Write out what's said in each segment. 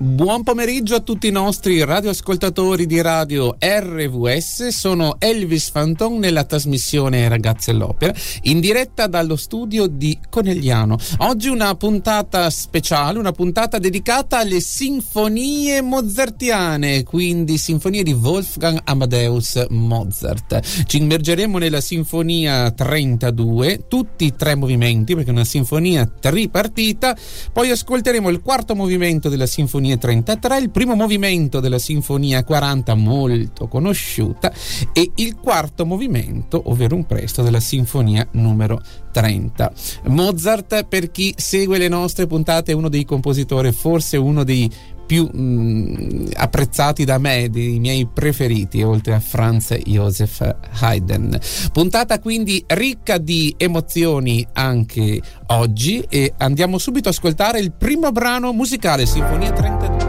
Buon pomeriggio a tutti i nostri radioascoltatori di radio RVS, sono Elvis Fanton nella trasmissione Ragazze all'Opera, in diretta dallo studio di Conegliano. Oggi una puntata speciale, una puntata dedicata alle sinfonie mozartiane, quindi sinfonie di Wolfgang Amadeus Mozart. Ci immergeremo nella sinfonia 32, tutti i tre movimenti, perché è una sinfonia tripartita, poi ascolteremo il quarto movimento della sinfonia Sinfonia 33, il primo movimento della Sinfonia 40 molto conosciuta e il quarto movimento, ovvero un presto della Sinfonia numero 30. Mozart, per chi segue le nostre puntate, è uno dei compositori, forse uno dei più mh, mm, apprezzati da me, dei miei preferiti, oltre a Franz Joseph Haydn. Puntata quindi ricca di emozioni anche oggi e andiamo subito ad ascoltare il primo brano musicale, Sinfonia 32.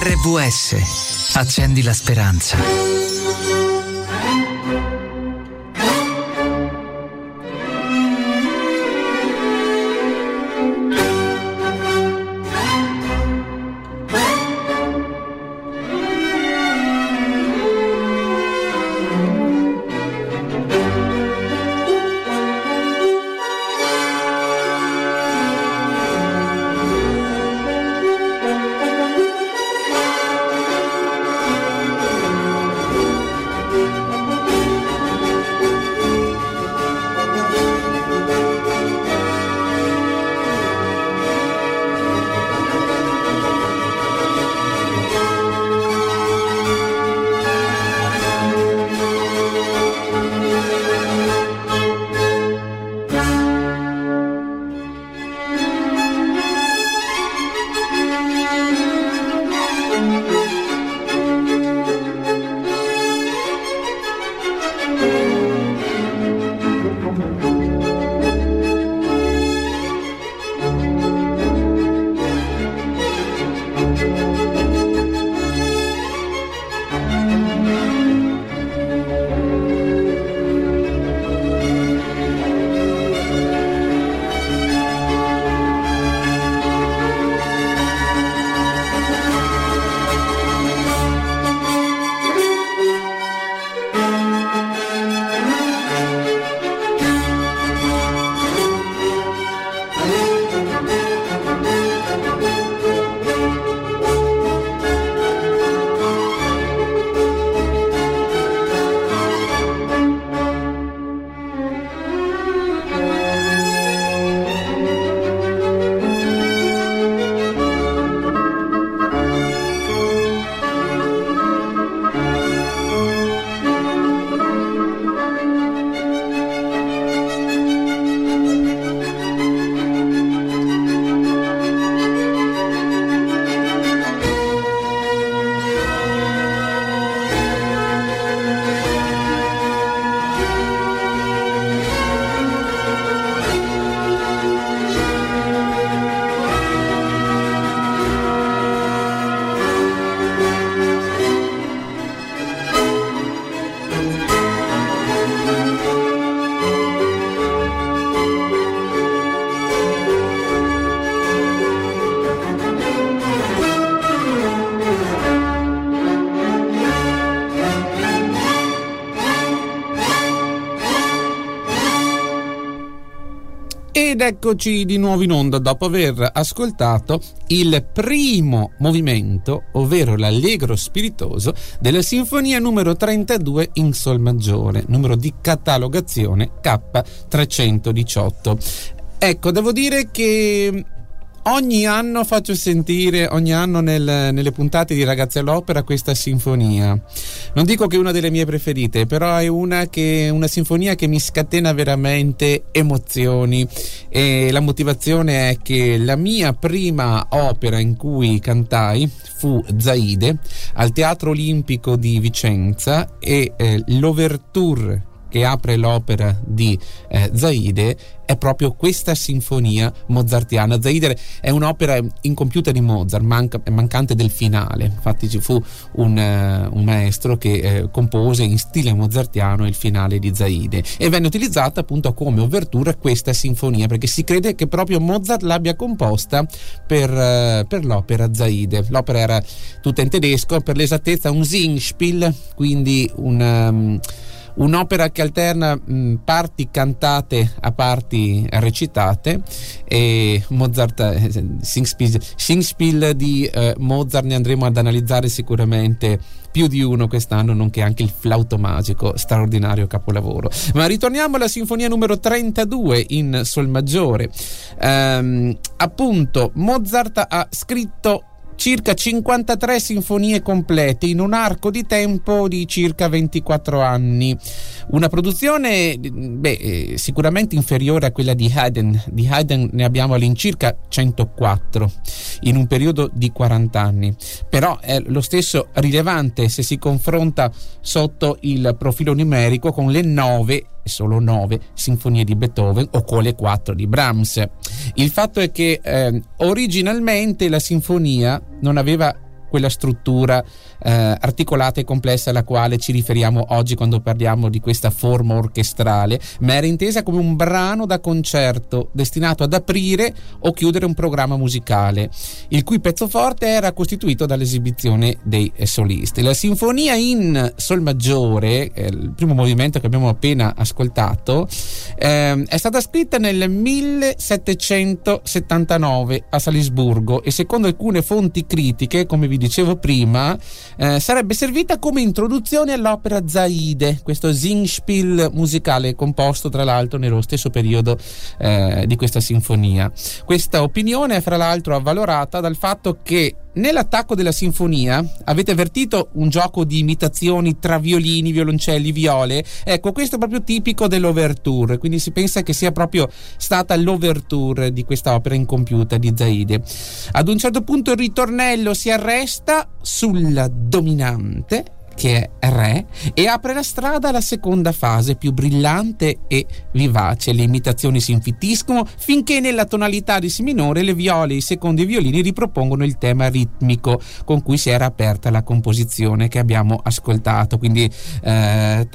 RVS, accendi la speranza. Eccoci di nuovo in onda dopo aver ascoltato il primo movimento, ovvero l'allegro spiritoso della sinfonia numero 32 in sol maggiore, numero di catalogazione K318. Ecco, devo dire che Ogni anno faccio sentire, ogni anno nel, nelle puntate di Ragazzi all'Opera, questa sinfonia. Non dico che è una delle mie preferite, però è una, che, una sinfonia che mi scatena veramente emozioni. E la motivazione è che la mia prima opera in cui cantai fu Zaide al Teatro Olimpico di Vicenza e eh, l'Overture che apre l'opera di eh, Zaide è proprio questa sinfonia mozartiana. Zaide è un'opera incompiuta di Mozart, manca, mancante del finale. Infatti ci fu un, uh, un maestro che eh, compose in stile mozartiano il finale di Zaide e venne utilizzata appunto come overtura questa sinfonia perché si crede che proprio Mozart l'abbia composta per, uh, per l'opera Zaide. L'opera era tutta in tedesco, per l'esattezza un Singspiel, quindi un... Um, un'opera che alterna mh, parti cantate a parti recitate e Mozart eh, Singspiel, Singspiel di eh, Mozart ne andremo ad analizzare sicuramente più di uno quest'anno, nonché anche il flauto magico, straordinario capolavoro. Ma ritorniamo alla sinfonia numero 32 in Sol maggiore. Ehm, appunto, Mozart ha scritto circa 53 sinfonie complete in un arco di tempo di circa 24 anni. Una produzione beh, eh, sicuramente inferiore a quella di Haydn. Di Haydn ne abbiamo all'incirca 104 in un periodo di 40 anni. Però è lo stesso rilevante se si confronta sotto il profilo numerico con le 9 solo nove sinfonie di Beethoven o con le quattro di Brahms. Il fatto è che eh, originalmente la sinfonia non aveva quella struttura eh, articolata e complessa alla quale ci riferiamo oggi quando parliamo di questa forma orchestrale, ma era intesa come un brano da concerto destinato ad aprire o chiudere un programma musicale, il cui pezzo forte era costituito dall'esibizione dei solisti. La sinfonia in Sol maggiore, eh, il primo movimento che abbiamo appena ascoltato, eh, è stata scritta nel 1779 a Salisburgo e secondo alcune fonti critiche, come vi dicevo prima, eh, sarebbe servita come introduzione all'opera Zaide, questo Singspiel musicale composto tra l'altro nello stesso periodo eh, di questa sinfonia. Questa opinione è fra l'altro avvalorata dal fatto che Nell'attacco della sinfonia avete avvertito un gioco di imitazioni tra violini, violoncelli, viole? Ecco, questo è proprio tipico dell'overture, quindi si pensa che sia proprio stata l'overture di questa opera incompiuta di Zaide. Ad un certo punto il ritornello si arresta sulla dominante che è Re, e apre la strada alla seconda fase più brillante e vivace. Le imitazioni si infittiscono finché nella tonalità di Si minore le viole e i secondi violini ripropongono il tema ritmico con cui si era aperta la composizione che abbiamo ascoltato. Quindi eh,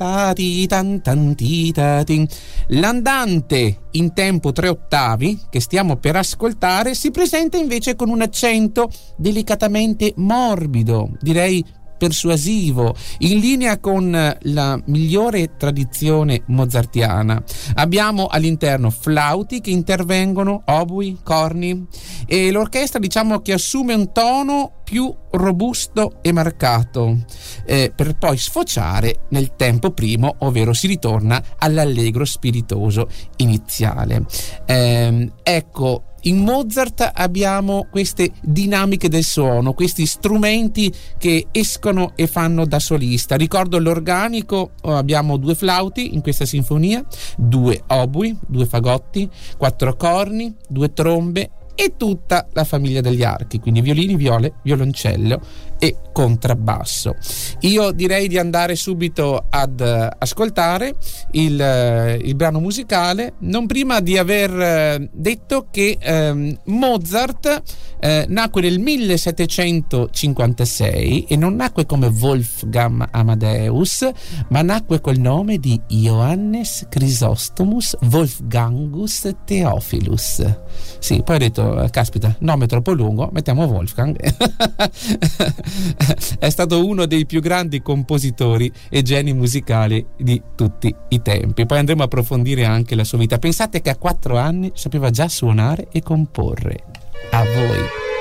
l'andante in tempo tre ottavi che stiamo per ascoltare si presenta invece con un accento delicatamente morbido, direi persuasivo, in linea con la migliore tradizione mozartiana. Abbiamo all'interno flauti che intervengono, obui, corni e l'orchestra diciamo che assume un tono più robusto e marcato eh, per poi sfociare nel tempo primo, ovvero si ritorna all'allegro spiritoso iniziale. Eh, ecco, in Mozart abbiamo queste dinamiche del suono, questi strumenti che escono e fanno da solista. Ricordo l'organico, oh, abbiamo due flauti in questa sinfonia, due obui, due fagotti, quattro corni, due trombe e tutta la famiglia degli archi, quindi violini, viole, violoncello e contrabbasso. Io direi di andare subito ad uh, ascoltare il, uh, il, brano musicale, non prima di aver uh, detto che um, Mozart nacque nel 1756 e non nacque come Wolfgang Amadeus, ma nacque col nome di Johannes Chrysostomus Wolfgangus Theophilus. Sì, poi ho detto, caspita, nome troppo lungo, mettiamo Wolfgang. è stato uno dei più grandi compositori e geni musicali di tutti i tempi. Poi andremo a approfondire anche la sua vita. Pensate che a quattro anni sapeva già suonare e comporre. A voi.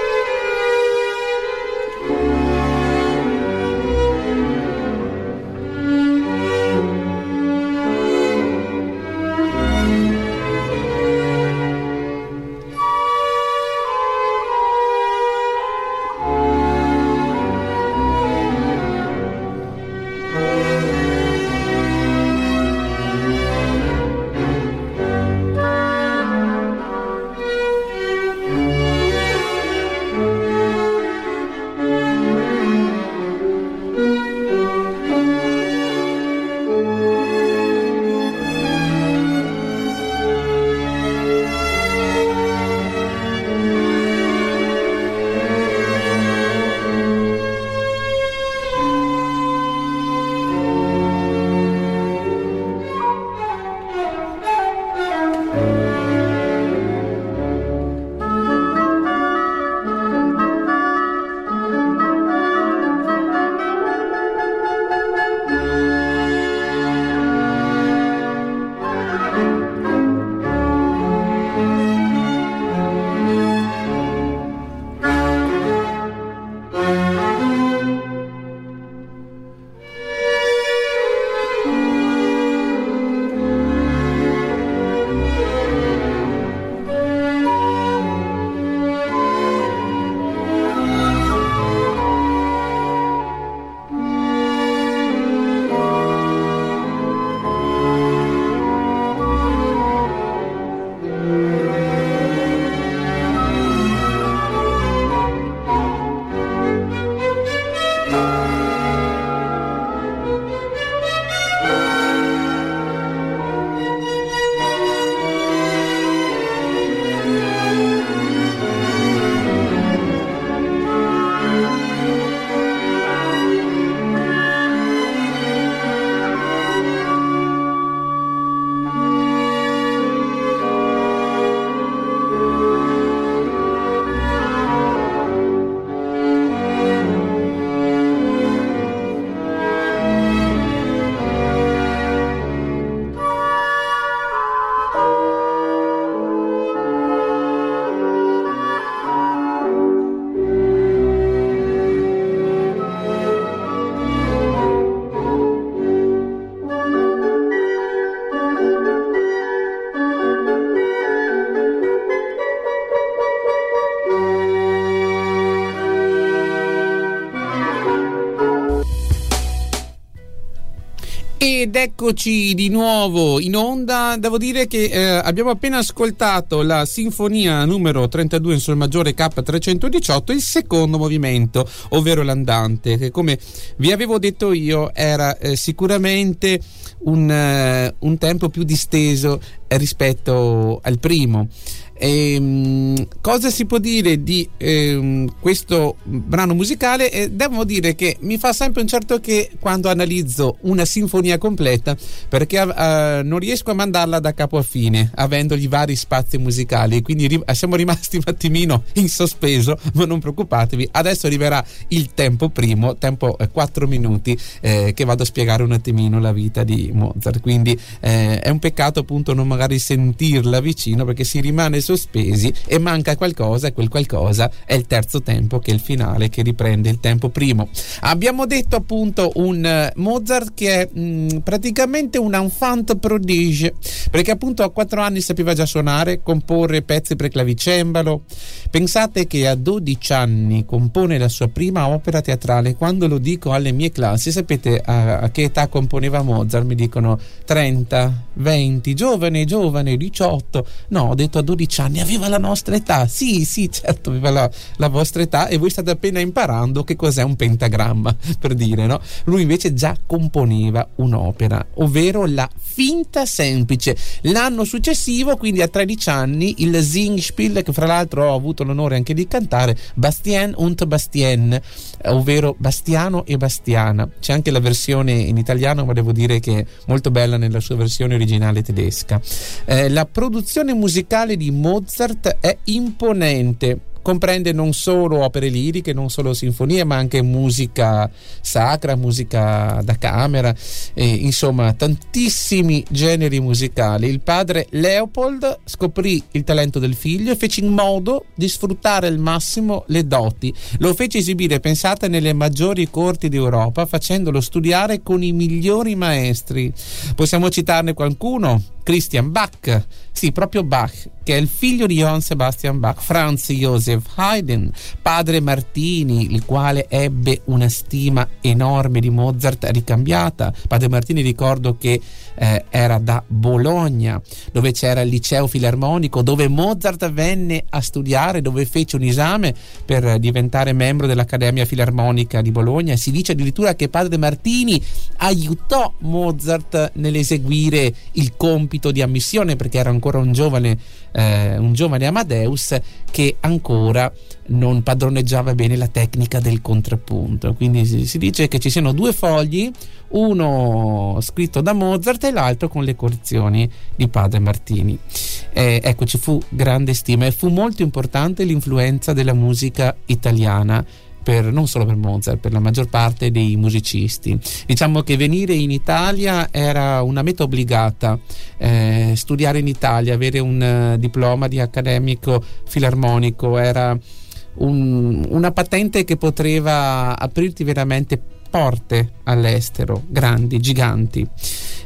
Eccoci di nuovo in onda. Devo dire che eh, abbiamo appena ascoltato la sinfonia numero 32 in sol maggiore K318, il secondo movimento, ovvero l'andante, che come vi avevo detto io era eh, sicuramente un, uh, un tempo più disteso rispetto al primo. E, ehm, cosa si può dire di eh, questo brano musicale? Eh, devo dire che mi fa sempre un certo che quando analizzo una sinfonia completa perché eh, non riesco a mandarla da capo a fine avendogli vari spazi musicali quindi ri- siamo rimasti un attimino in sospeso ma non preoccupatevi adesso arriverà il tempo primo tempo 4 eh, minuti eh, che vado a spiegare un attimino la vita di Mozart quindi eh, è un peccato appunto non magari sentirla vicino perché si rimane sospesi e manca qualcosa e quel qualcosa è il terzo tempo che è il finale che riprende il tempo primo. Abbiamo detto appunto un eh, Mozart che è mh, mm, praticamente un enfant prodige perché appunto a quattro anni sapeva già suonare, comporre pezzi per clavicembalo. Pensate che a 12 anni compone la sua prima opera teatrale. Quando lo dico alle mie classi, sapete a, a che età componeva Mozart? Mi dicono 30, 20, giovane, giovane, 18. No, ho detto a 12 12 anni, aveva la nostra età. Sì, sì, certo, aveva la, la, vostra età e voi state appena imparando che cos'è un pentagramma, per dire, no? Lui invece già componeva un'opera, ovvero la finta semplice. L'anno successivo, quindi a 13 anni, il Singspiel, che fra l'altro ho avuto l'onore anche di cantare, Bastien und Bastien, ovvero Bastiano e Bastiana. C'è anche la versione in italiano, ma devo dire che è molto bella nella sua versione originale tedesca. Eh, la produzione musicale di Mozart è imponente comprende non solo opere liriche, non solo sinfonie, ma anche musica sacra, musica da camera, eh, insomma tantissimi generi musicali. Il padre Leopold scoprì il talento del figlio e fece in modo di sfruttare al massimo le doti. Lo fece esibire, pensate, nelle maggiori corti d'Europa, facendolo studiare con i migliori maestri. Possiamo citarne qualcuno? Christian Bach, sì, proprio Bach, che è il figlio di Johann Sebastian Bach, Franz Joseph Haydn, padre Martini, il quale ebbe una stima enorme di Mozart ricambiata. Padre Martini ricordo che eh, era da Bologna, dove c'era il liceo filarmonico, dove Mozart venne a studiare, dove fece un esame per diventare membro dell'Accademia Filarmonica di Bologna. Si dice addirittura che padre Martini aiutò Mozart nell'eseguire il compito di ammissione perché era ancora un giovane, eh, un giovane Amadeus che ancora non padroneggiava bene la tecnica del contrappunto. Quindi si, si dice che ci siano due fogli, uno scritto da Mozart e l'altro con le correzioni di padre Martini. Eh, ecco, ci fu grande stima e fu molto importante l'influenza della musica italiana per, non solo per Mozart, per la maggior parte dei musicisti. Diciamo che venire in Italia era una meta obbligata, eh, studiare in Italia, avere un uh, diploma di accademico filarmonico era un, una patente che poteva aprirti veramente porte all'estero, grandi, giganti.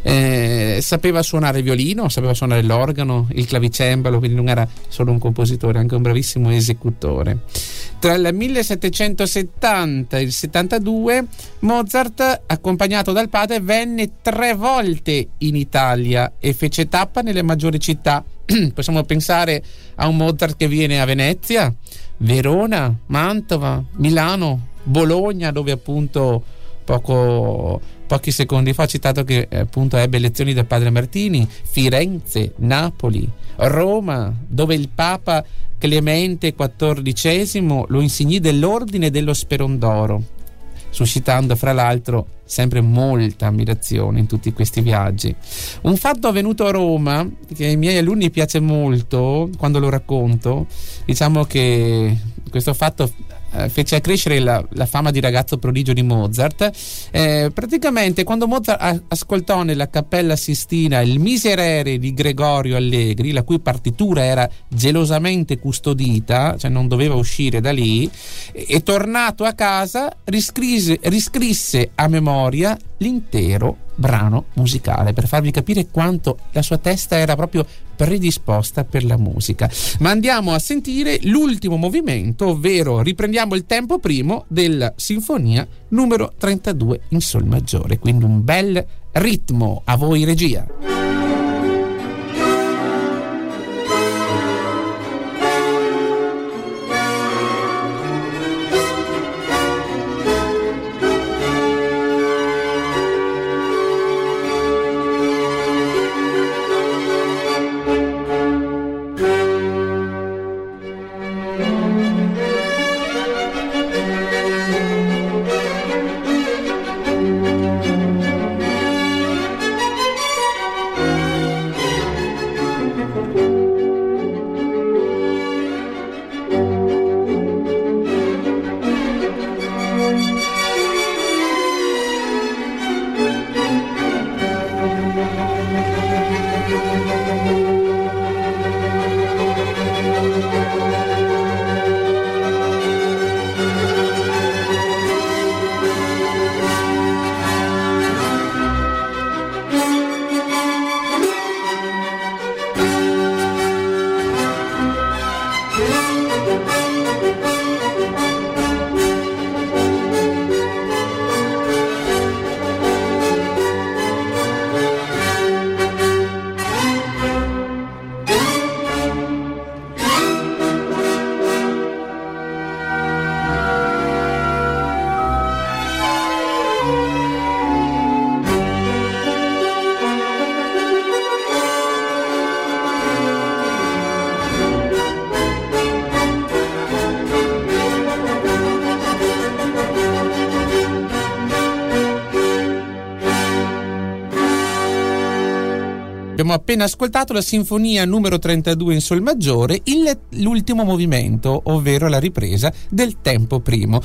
Eh, sapeva suonare violino, sapeva suonare l'organo, il clavicembalo, quindi non era solo un compositore, anche un bravissimo esecutore. Tra il 1770 e il 72 Mozart, accompagnato dal padre, venne tre volte in Italia e fece tappa nelle maggiori città. Possiamo pensare a un Mozart che viene a Venezia, Verona, Mantova, Milano, Bologna, dove appunto poco, pochi secondi fa ho citato che appunto ebbe lezioni del padre Martini, Firenze, Napoli, Roma, dove il Papa Clemente XIV lo insignì dell'ordine dello Sperondoro, suscitando fra l'altro sempre molta ammirazione in tutti questi viaggi. Un fatto avvenuto a Roma che ai miei alunni piace molto quando lo racconto, diciamo che questo fatto eh, fece accrescere la, la, fama di ragazzo prodigio di Mozart. Eh, praticamente quando Mozart ascoltò nella Cappella Sistina il Miserere di Gregorio Allegri, la cui partitura era gelosamente custodita, cioè non doveva uscire da lì, e, e tornato a casa riscrisse, riscrisse a memoria l'intero brano musicale per farvi capire quanto la sua testa era proprio predisposta per la musica. Ma andiamo a sentire l'ultimo movimento, ovvero riprendiamo il tempo primo della sinfonia numero 32 in sol maggiore, quindi un bel ritmo a voi regia. Abbiamo appena ascoltato la sinfonia numero 32 in sol maggiore, il, l'ultimo movimento, ovvero la ripresa del tempo primo.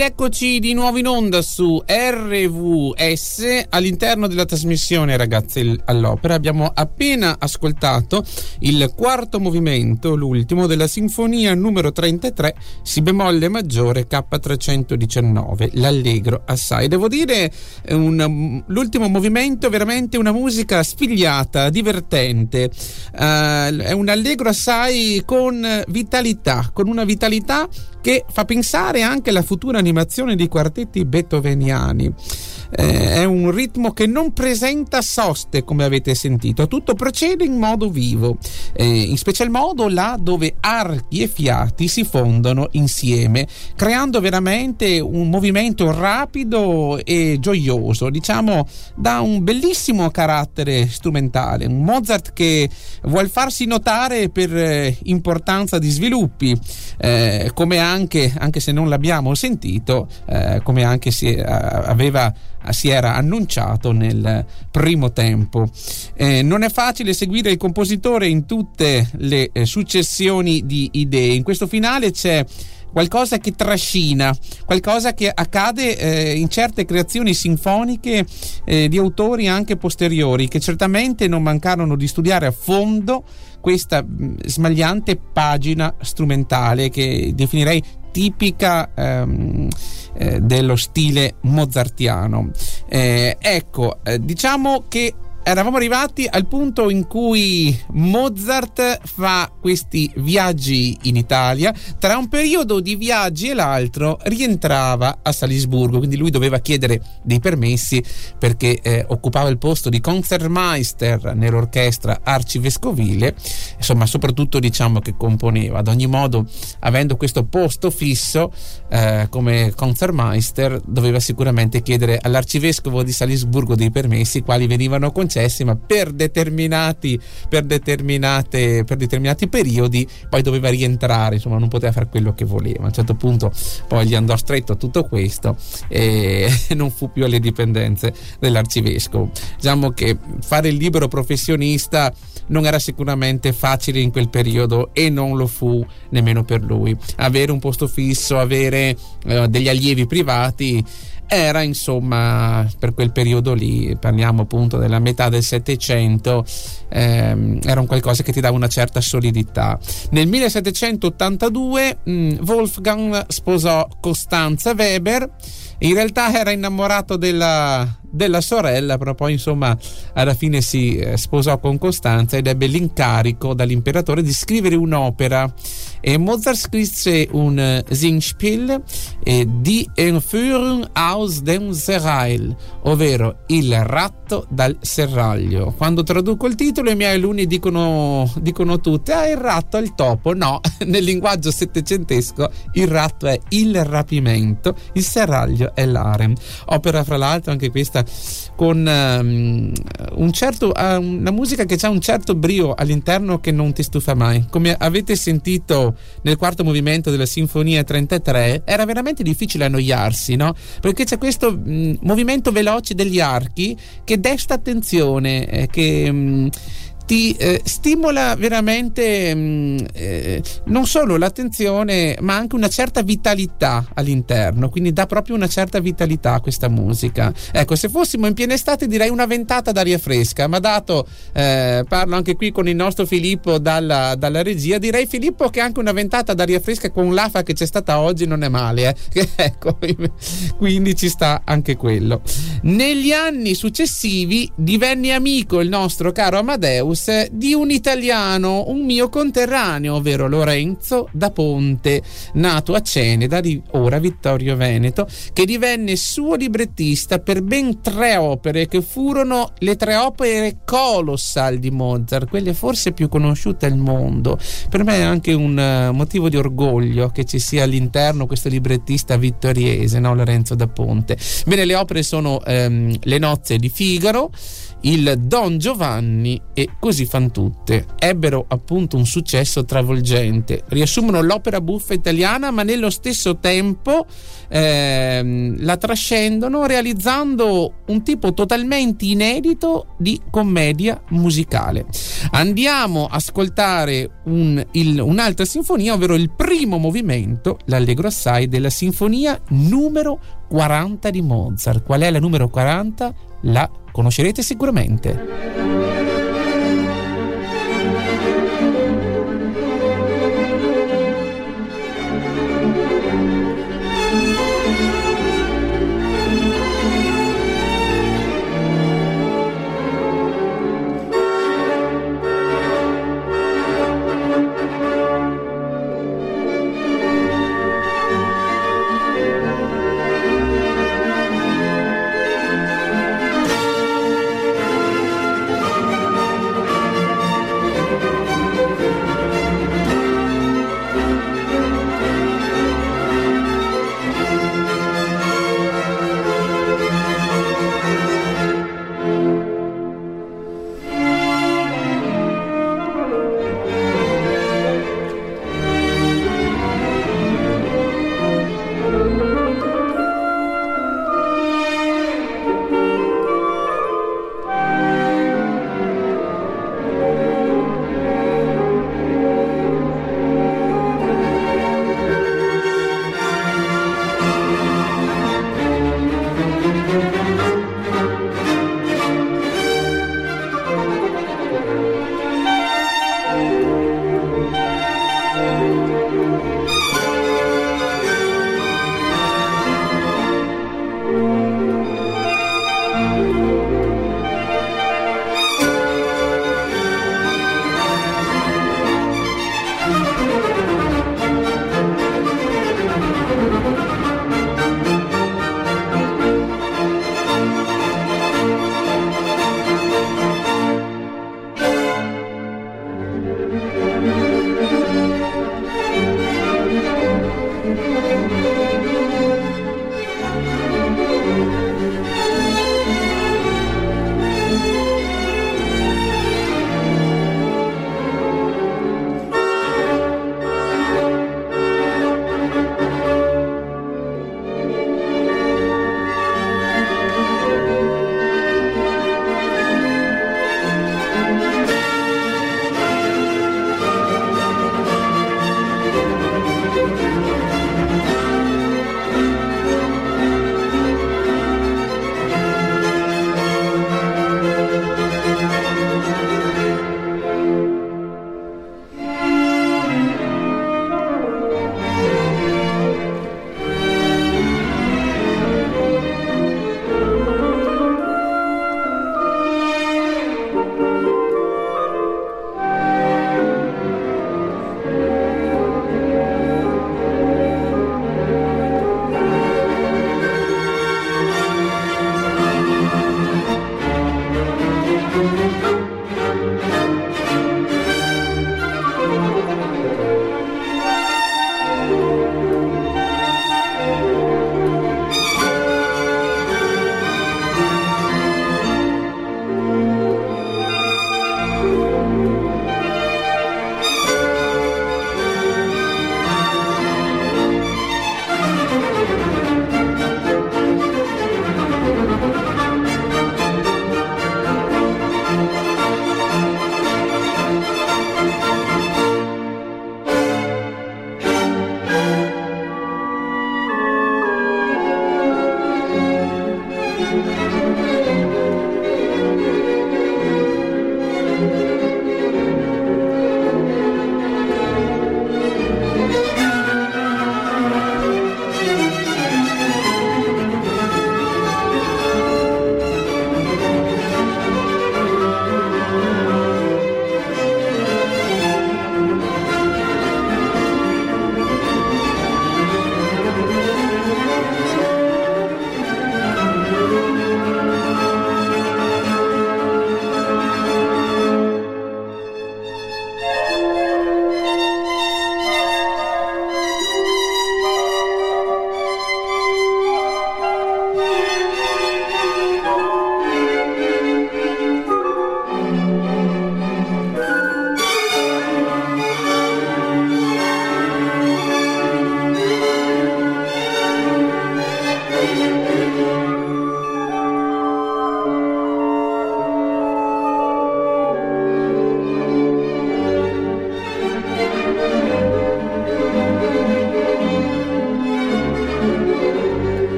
Ed eccoci di nuovo in onda su RVS all'interno della trasmissione Ragazzi all'Opera. Abbiamo appena ascoltato il quarto movimento, l'ultimo della sinfonia numero 33, Si bemolle maggiore K319, l'Allegro assai. Devo dire, un, l'ultimo movimento è veramente una musica spigliata, divertente. Uh, è un Allegro assai con vitalità, con una vitalità che fa pensare anche alla futura animazione di quartetti beethoveniani. Eh, è un ritmo che non presenta soste, come avete sentito, tutto procede in modo vivo, eh, in special modo là dove archi e fiati si fondono insieme, creando veramente un movimento rapido e gioioso, diciamo da un bellissimo carattere strumentale, un Mozart che vuol farsi notare per eh, importanza di sviluppi, eh, come anche, anche se non l'abbiamo sentito, eh, come anche si aveva si era annunciato nel primo tempo. Eh, non è facile seguire il compositore in tutte le eh, successioni di idee. In questo finale c'è qualcosa che trascina, qualcosa che accade eh, in certe creazioni sinfoniche eh, di autori anche posteriori che certamente non mancarono di studiare a fondo questa mh, smagliante pagina strumentale che definirei tipica ehm, eh, dello stile mozartiano. Eh, ecco, eh, diciamo che eravamo arrivati al punto in cui Mozart fa questi viaggi in Italia, tra un periodo di viaggi e l'altro rientrava a Salisburgo, quindi lui doveva chiedere dei permessi perché eh, occupava il posto di Concertmeister nell'orchestra arcivescovile, insomma soprattutto diciamo che componeva, ad ogni modo avendo questo posto fisso eh, come Concertmeister doveva sicuramente chiedere all'arcivescovo di Salisburgo dei permessi quali venivano concessi concessi, ma per determinati, per, determinate, per determinati periodi poi doveva rientrare, insomma non poteva fare quello che voleva. A un certo punto poi gli andò stretto tutto questo e non fu più alle dipendenze dell'arcivescovo. Diciamo che fare il libero professionista non era sicuramente facile in quel periodo e non lo fu nemmeno per lui. Avere un posto fisso, avere eh, degli allievi privati era insomma per quel periodo lì, parliamo appunto della metà del Settecento, ehm, era un qualcosa che ti dava una certa solidità. Nel 1782 mh, Wolfgang sposò Costanza Weber, in realtà era innamorato della, della sorella, però poi insomma alla fine si eh, sposò con Costanza ed ebbe l'incarico dall'imperatore di scrivere un'opera e Mozart scrisse un eh, Singspiel eh, Die Entführung aus dem Serail, ovvero Il ratto dal serraglio. Quando traduco il titolo i miei alunni dicono, dicono tutti, ah il ratto è il topo, no, nel linguaggio settecentesco il ratto è il rapimento, il serraglio è l'harem. Opera fra l'altro anche questa con um, un certo, uh, una musica che ha un certo brio all'interno che non ti stufa mai. Come avete sentito nel quarto movimento della Sinfonia 33 era veramente difficile annoiarsi, no? Perché c'è questo mh, movimento veloce degli archi che desta attenzione, eh, che ti eh, stimola veramente mh, mm, eh, non solo l'attenzione ma anche una certa vitalità all'interno. Quindi dà proprio una certa vitalità a questa musica. Ecco se fossimo in piena estate direi una ventata d'aria fresca ma dato eh, parlo anche qui con il nostro Filippo dalla, dalla, regia direi Filippo che anche una ventata d'aria fresca con l'afa che c'è stata oggi non è male eh. ecco quindi ci sta anche quello. Negli anni successivi divenne amico il nostro caro Amadeus Beatles di un italiano, un mio conterraneo, ovvero Lorenzo da Ponte, nato a Ceneda, di ora Vittorio Veneto, che divenne suo librettista per ben tre opere che furono le tre opere colossal di Mozart, quelle forse più conosciute al mondo. Per me è anche un uh, motivo di orgoglio che ci sia all'interno questo librettista vittoriese, no? Lorenzo da Ponte. Bene, le opere sono um, Le nozze di Figaro, il Don Giovanni e Così fan tutte. Ebbero appunto un successo travolgente. Riassumono l'opera buffa italiana, ma nello stesso tempo ehm, la trascendono realizzando un tipo totalmente inedito di commedia musicale. Andiamo a ascoltare un, il, un'altra sinfonia, ovvero il primo movimento, l'allegro assai della sinfonia numero 40 di Mozart. Qual è la numero 40? La conoscerete sicuramente.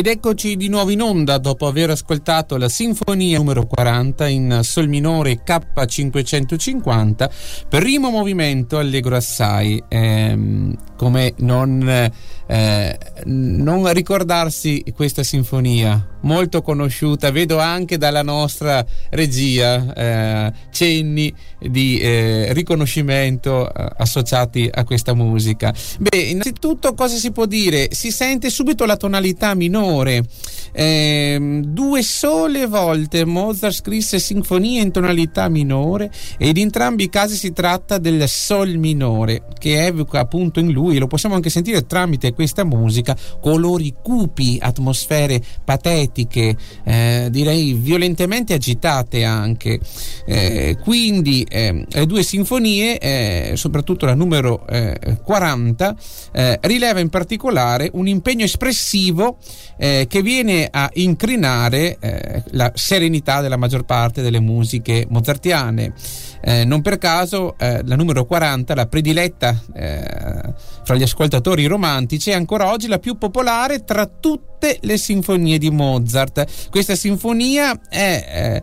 Ed eccoci di nuovo in onda dopo aver ascoltato la sinfonia numero 40 in sol minore K550, primo movimento allegro assai, ehm, come non, eh, non ricordarsi questa sinfonia molto conosciuta, vedo anche dalla nostra regia eh, cenni di eh, riconoscimento eh, associati a questa musica. Beh, innanzitutto cosa si può dire? Si sente subito la tonalità minore minore. Eh, due sole volte Mozart scrisse sinfonie in tonalità minore ed in entrambi i casi si tratta del sol minore che evoca appunto in lui, lo possiamo anche sentire tramite questa musica, colori cupi, atmosfere patetiche, eh, direi violentemente agitate anche. Eh, quindi ehm, le due sinfonie, eh, soprattutto la numero 40, eh, eh, rileva in particolare un impegno espressivo eh, che viene a incrinare eh, la serenità della maggior parte delle musiche mozartiane. Eh, non per caso eh, la numero 40, la prediletta eh, fra gli ascoltatori romantici, è ancora oggi la più popolare tra tutte le sinfonie di Mozart. Questa sinfonia è eh,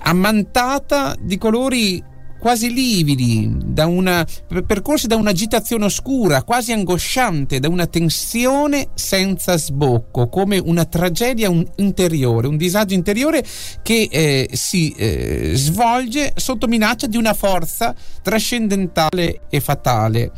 ammantata di colori quasi lividi, da una, percorsi da un'agitazione oscura, quasi angosciante, da una tensione senza sbocco, come una tragedia interiore, un disagio interiore che eh, si eh, svolge sotto minaccia di una forza trascendentale e fatale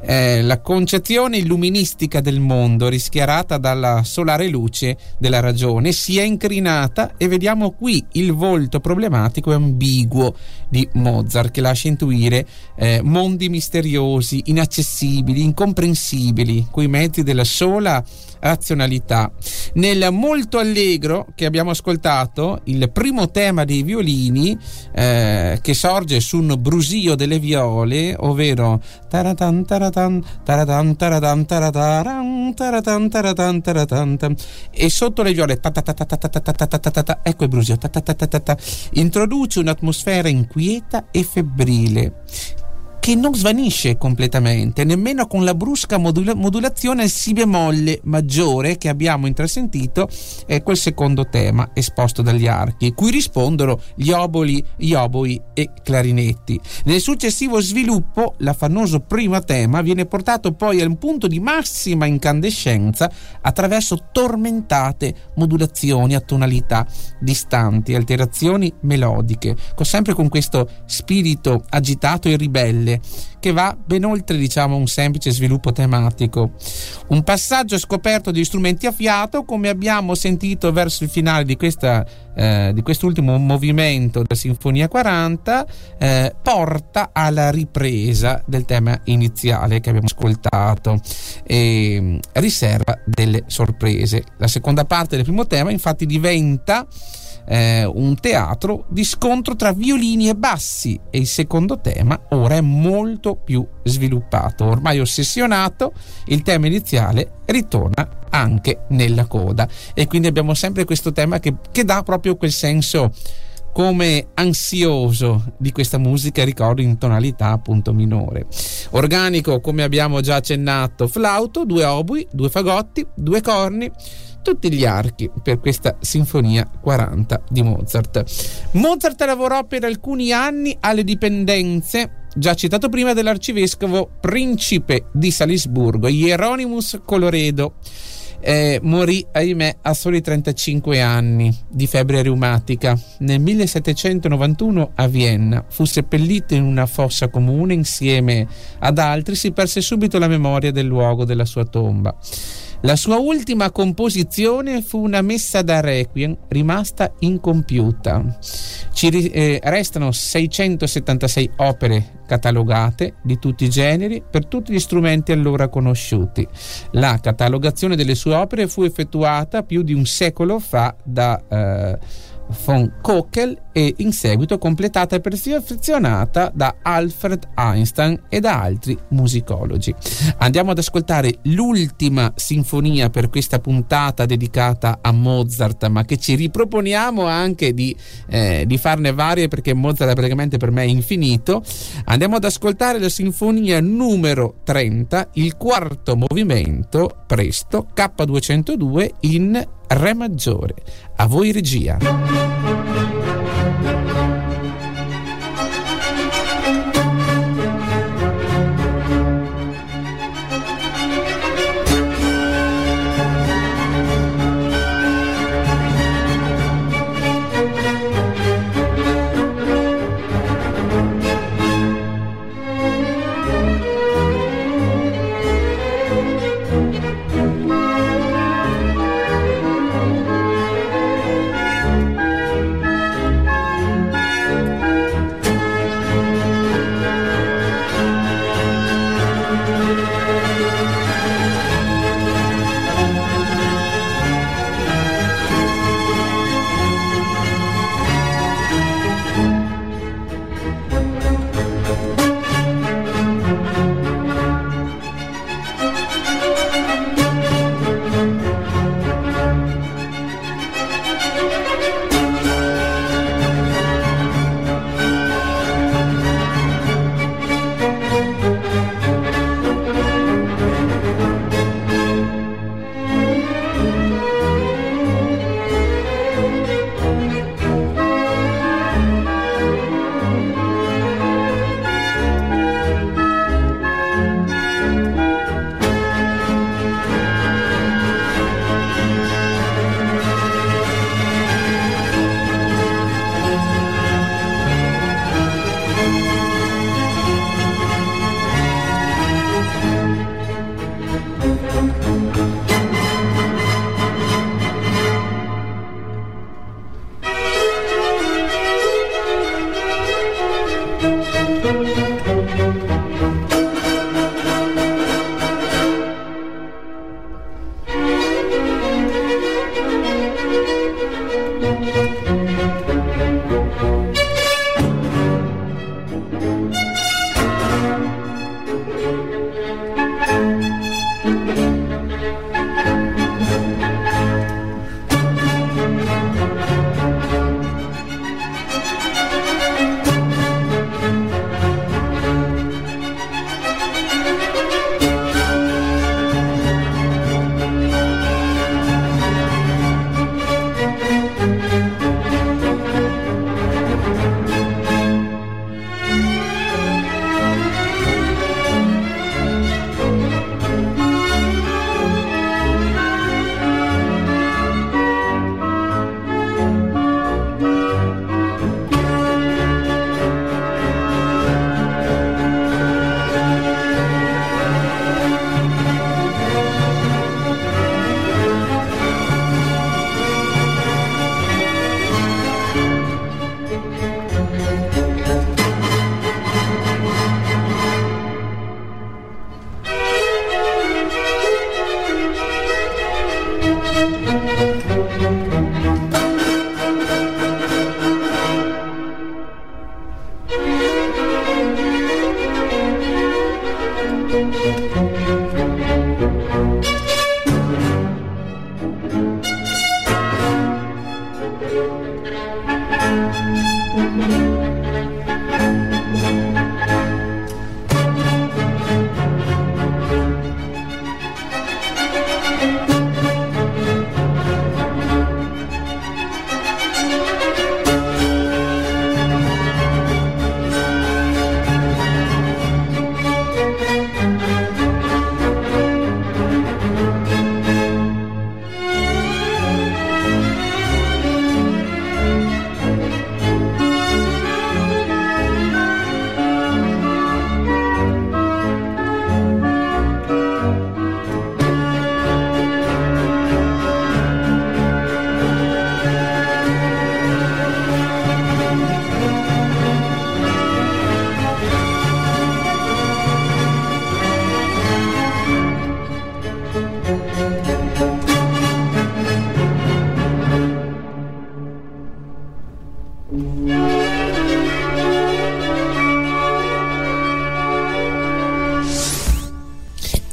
eh, la concezione illuministica del mondo rischiarata dalla solare luce della ragione si è incrinata e vediamo qui il volto problematico e ambiguo di Mozart che lascia intuire eh, mondi misteriosi, inaccessibili, incomprensibili, coi mezzi della sola razionalità. Nel molto allegro che abbiamo ascoltato, il primo tema dei violini eh, che sorge su un brusio delle viole, ovvero taratan taratan taratan taratan taratan taratan taratan taratan e sotto le viole ecco il brusio introduce un'atmosfera inquieta e febbrile che non svanisce completamente, nemmeno con la brusca modula- modulazione al si bemolle maggiore che abbiamo intrasentito è quel secondo tema esposto dagli archi, cui rispondono gli oboli, gli oboi e clarinetti. Nel successivo sviluppo, l'affannoso primo tema viene portato poi a un punto di massima incandescenza attraverso tormentate modulazioni a tonalità distanti, alterazioni melodiche, sempre con questo spirito agitato e ribelle che va ben oltre diciamo un semplice sviluppo tematico. Un passaggio scoperto di strumenti a fiato, come abbiamo sentito verso il finale di, questa, eh, di quest'ultimo movimento della Sinfonia 40, eh, porta alla ripresa del tema iniziale che abbiamo ascoltato e mm, riserva delle sorprese. La seconda parte del primo tema infatti diventa eh, un teatro di scontro tra violini e bassi e il secondo tema ora è molto più sviluppato. Ormai ossessionato, il tema iniziale ritorna anche nella coda e quindi abbiamo sempre questo tema che, che dà proprio quel senso come ansioso di questa musica, ricordo in tonalità appunto minore. Organico, come abbiamo già accennato, flauto, due obui, due fagotti, due corni tutti gli archi per questa Sinfonia 40 di Mozart. Mozart lavorò per alcuni anni alle dipendenze già citato prima dell'arcivescovo principe di Salisburgo, Hieronymus Coloredo. Eh, morì, ahimè, a soli 35 anni di febbre reumatica. Nel 1791 a Vienna fu seppellito in una fossa comune insieme ad altri, si perse subito la memoria del luogo della sua tomba. La sua ultima composizione fu una messa da requiem rimasta incompiuta. Ci eh, restano 676 opere catalogate di tutti i generi per tutti gli strumenti allora conosciuti. La catalogazione delle sue opere fu effettuata più di un secolo fa da eh, von Kokel e in seguito completata e perfezionata da Alfred Einstein e da altri musicologi. Andiamo ad ascoltare l'ultima sinfonia per questa puntata dedicata a Mozart, ma che ci riproponiamo anche di, eh, di farne varie perché Mozart è praticamente per me infinito. Andiamo ad ascoltare la sinfonia numero 30, il quarto movimento, presto, K202 in Re maggiore. A voi regia.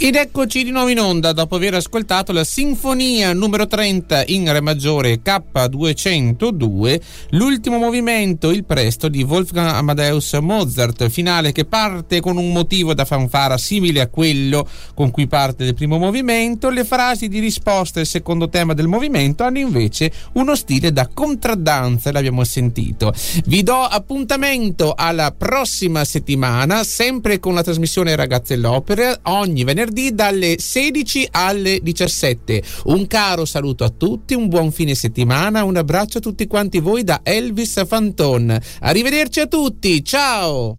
Ed eccoci di nuovo in onda dopo aver ascoltato la sinfonia numero 30 in Re maggiore K202, l'ultimo movimento, il presto di Wolfgang Amadeus Mozart, finale che parte con un motivo da fanfara simile a quello con cui parte il primo movimento, le frasi di risposta al secondo tema del movimento hanno invece uno stile da contraddanza, l'abbiamo sentito. Vi do appuntamento alla prossima settimana, sempre con la trasmissione Ragazze dell'Opera, ogni venerdì dalle 16 alle 17. Un caro saluto a tutti, un buon fine settimana, un abbraccio a tutti quanti voi da Elvis Fanton. Arrivederci a tutti, ciao!